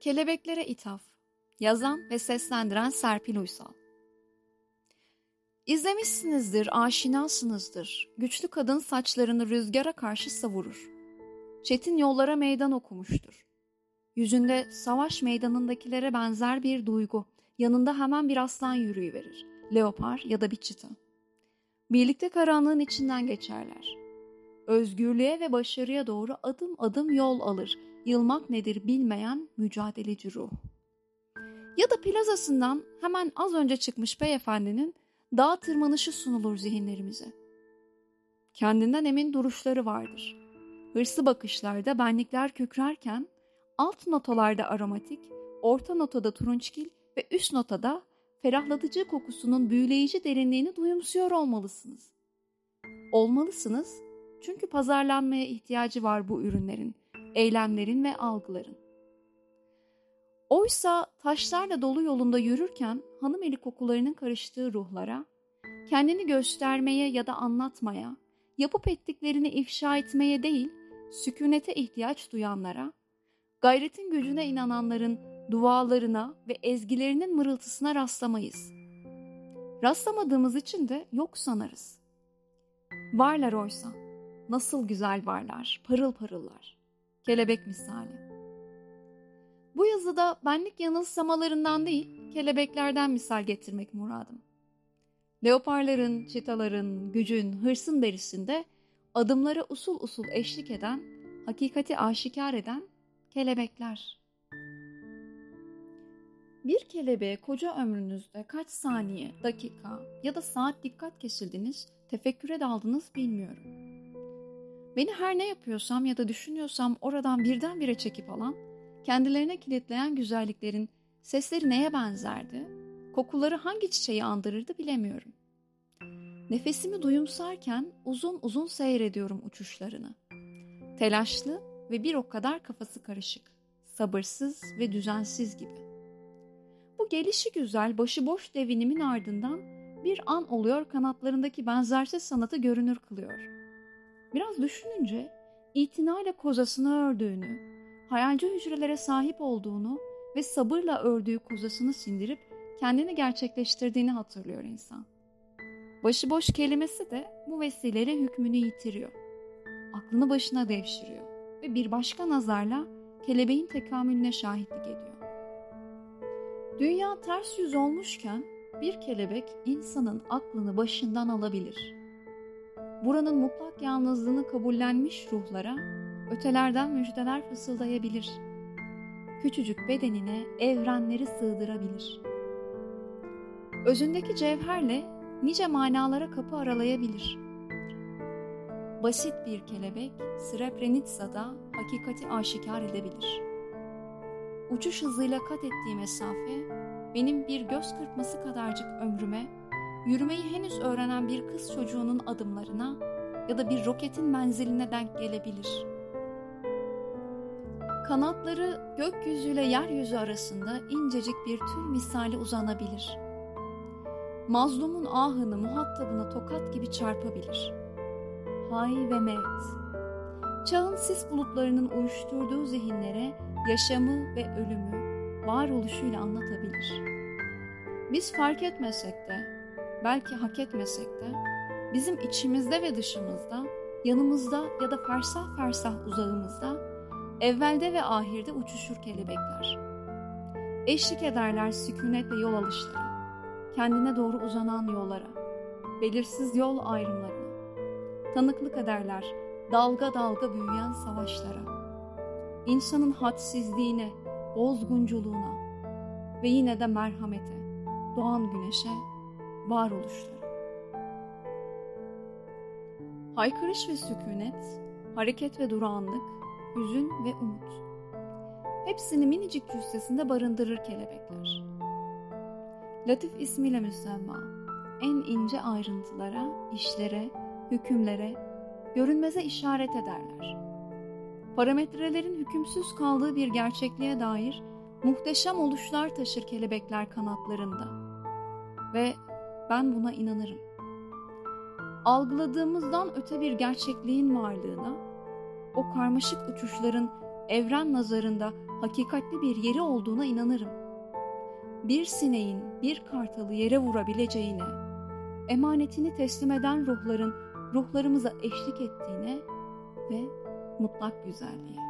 Kelebeklere İthaf Yazan ve seslendiren Serpil Uysal İzlemişsinizdir, aşinasınızdır. Güçlü kadın saçlarını rüzgara karşı savurur. Çetin yollara meydan okumuştur. Yüzünde savaş meydanındakilere benzer bir duygu, yanında hemen bir aslan yürüyüverir. Leopar ya da bir çita. Birlikte karanlığın içinden geçerler. Özgürlüğe ve başarıya doğru adım adım yol alır. Yılmak nedir bilmeyen mücadeleci ruh. Ya da plazasından hemen az önce çıkmış beyefendinin dağ tırmanışı sunulur zihinlerimize. Kendinden emin duruşları vardır. Hırslı bakışlarda benlikler kükrerken alt notalarda aromatik, orta notada turunçgil ve üst notada ferahlatıcı kokusunun büyüleyici derinliğini duyumsuyor olmalısınız. Olmalısınız çünkü pazarlanmaya ihtiyacı var bu ürünlerin, eylemlerin ve algıların. Oysa taşlarla dolu yolunda yürürken hanım eli kokularının karıştığı ruhlara, kendini göstermeye ya da anlatmaya, yapıp ettiklerini ifşa etmeye değil, sükunete ihtiyaç duyanlara, gayretin gücüne inananların dualarına ve ezgilerinin mırıltısına rastlamayız. Rastlamadığımız için de yok sanarız. Varlar oysa, nasıl güzel varlar, parıl parıllar, kelebek misali. Bu yazıda benlik yanılsamalarından değil, kelebeklerden misal getirmek muradım. Leoparların, çitaların, gücün, hırsın derisinde adımları usul usul eşlik eden, hakikati aşikar eden kelebekler. Bir kelebeğe koca ömrünüzde kaç saniye, dakika ya da saat dikkat kesildiniz, tefekküre daldınız bilmiyorum. Beni her ne yapıyorsam ya da düşünüyorsam oradan birdenbire çekip alan, kendilerine kilitleyen güzelliklerin sesleri neye benzerdi, kokuları hangi çiçeği andırırdı bilemiyorum. Nefesimi duyumsarken uzun uzun seyrediyorum uçuşlarını. Telaşlı ve bir o kadar kafası karışık, sabırsız ve düzensiz gibi. Bu gelişi güzel başıboş devinimin ardından bir an oluyor kanatlarındaki benzersiz sanatı görünür kılıyor. Biraz düşününce itinayla kozasını ördüğünü, hayalci hücrelere sahip olduğunu ve sabırla ördüğü kozasını sindirip kendini gerçekleştirdiğini hatırlıyor insan. Başıboş kelimesi de bu vesileyle hükmünü yitiriyor. Aklını başına devşiriyor ve bir başka nazarla kelebeğin tekamülüne şahitlik ediyor. Dünya ters yüz olmuşken bir kelebek insanın aklını başından alabilir. Buranın mutlak yalnızlığını kabullenmiş ruhlara ötelerden müjdeler fısıldayabilir. Küçücük bedenine evrenleri sığdırabilir. Özündeki cevherle nice manalara kapı aralayabilir. Basit bir kelebek Srebrenica'da hakikati aşikar edebilir. Uçuş hızıyla kat ettiği mesafe benim bir göz kırpması kadarcık ömrüme, yürümeyi henüz öğrenen bir kız çocuğunun adımlarına ya da bir roketin menziline denk gelebilir. Kanatları gökyüzüyle yeryüzü arasında incecik bir tül misali uzanabilir. Mazlumun ahını muhatabına tokat gibi çarpabilir. Hay ve mevt. Çağın sis bulutlarının uyuşturduğu zihinlere yaşamı ve ölümü varoluşuyla anlatabilir. Biz fark etmesek de, belki hak etmesek de, bizim içimizde ve dışımızda, yanımızda ya da fersah fersah uzağımızda, evvelde ve ahirde uçuşur kelebekler. Eşlik ederler sükunetle yol alışlara, kendine doğru uzanan yollara, belirsiz yol ayrımlarına. Tanıklık ederler dalga dalga büyüyen savaşlara. İnsanın hadsizliğine, bozgunculuğuna ve yine de merhamete, doğan güneşe, varoluşlara. Haykırış ve sükunet, hareket ve durağanlık, hüzün ve umut. Hepsini minicik cüssesinde barındırır kelebekler. Latif ismiyle müsemma, en ince ayrıntılara, işlere, hükümlere, görünmeze işaret ederler. Parametrelerin hükümsüz kaldığı bir gerçekliğe dair muhteşem oluşlar taşır kelebekler kanatlarında. Ve ben buna inanırım. Algıladığımızdan öte bir gerçekliğin varlığına, o karmaşık uçuşların evren nazarında hakikatli bir yeri olduğuna inanırım. Bir sineğin bir kartalı yere vurabileceğine, emanetini teslim eden ruhların ruhlarımıza eşlik ettiğine ve mutlak güzelliğe.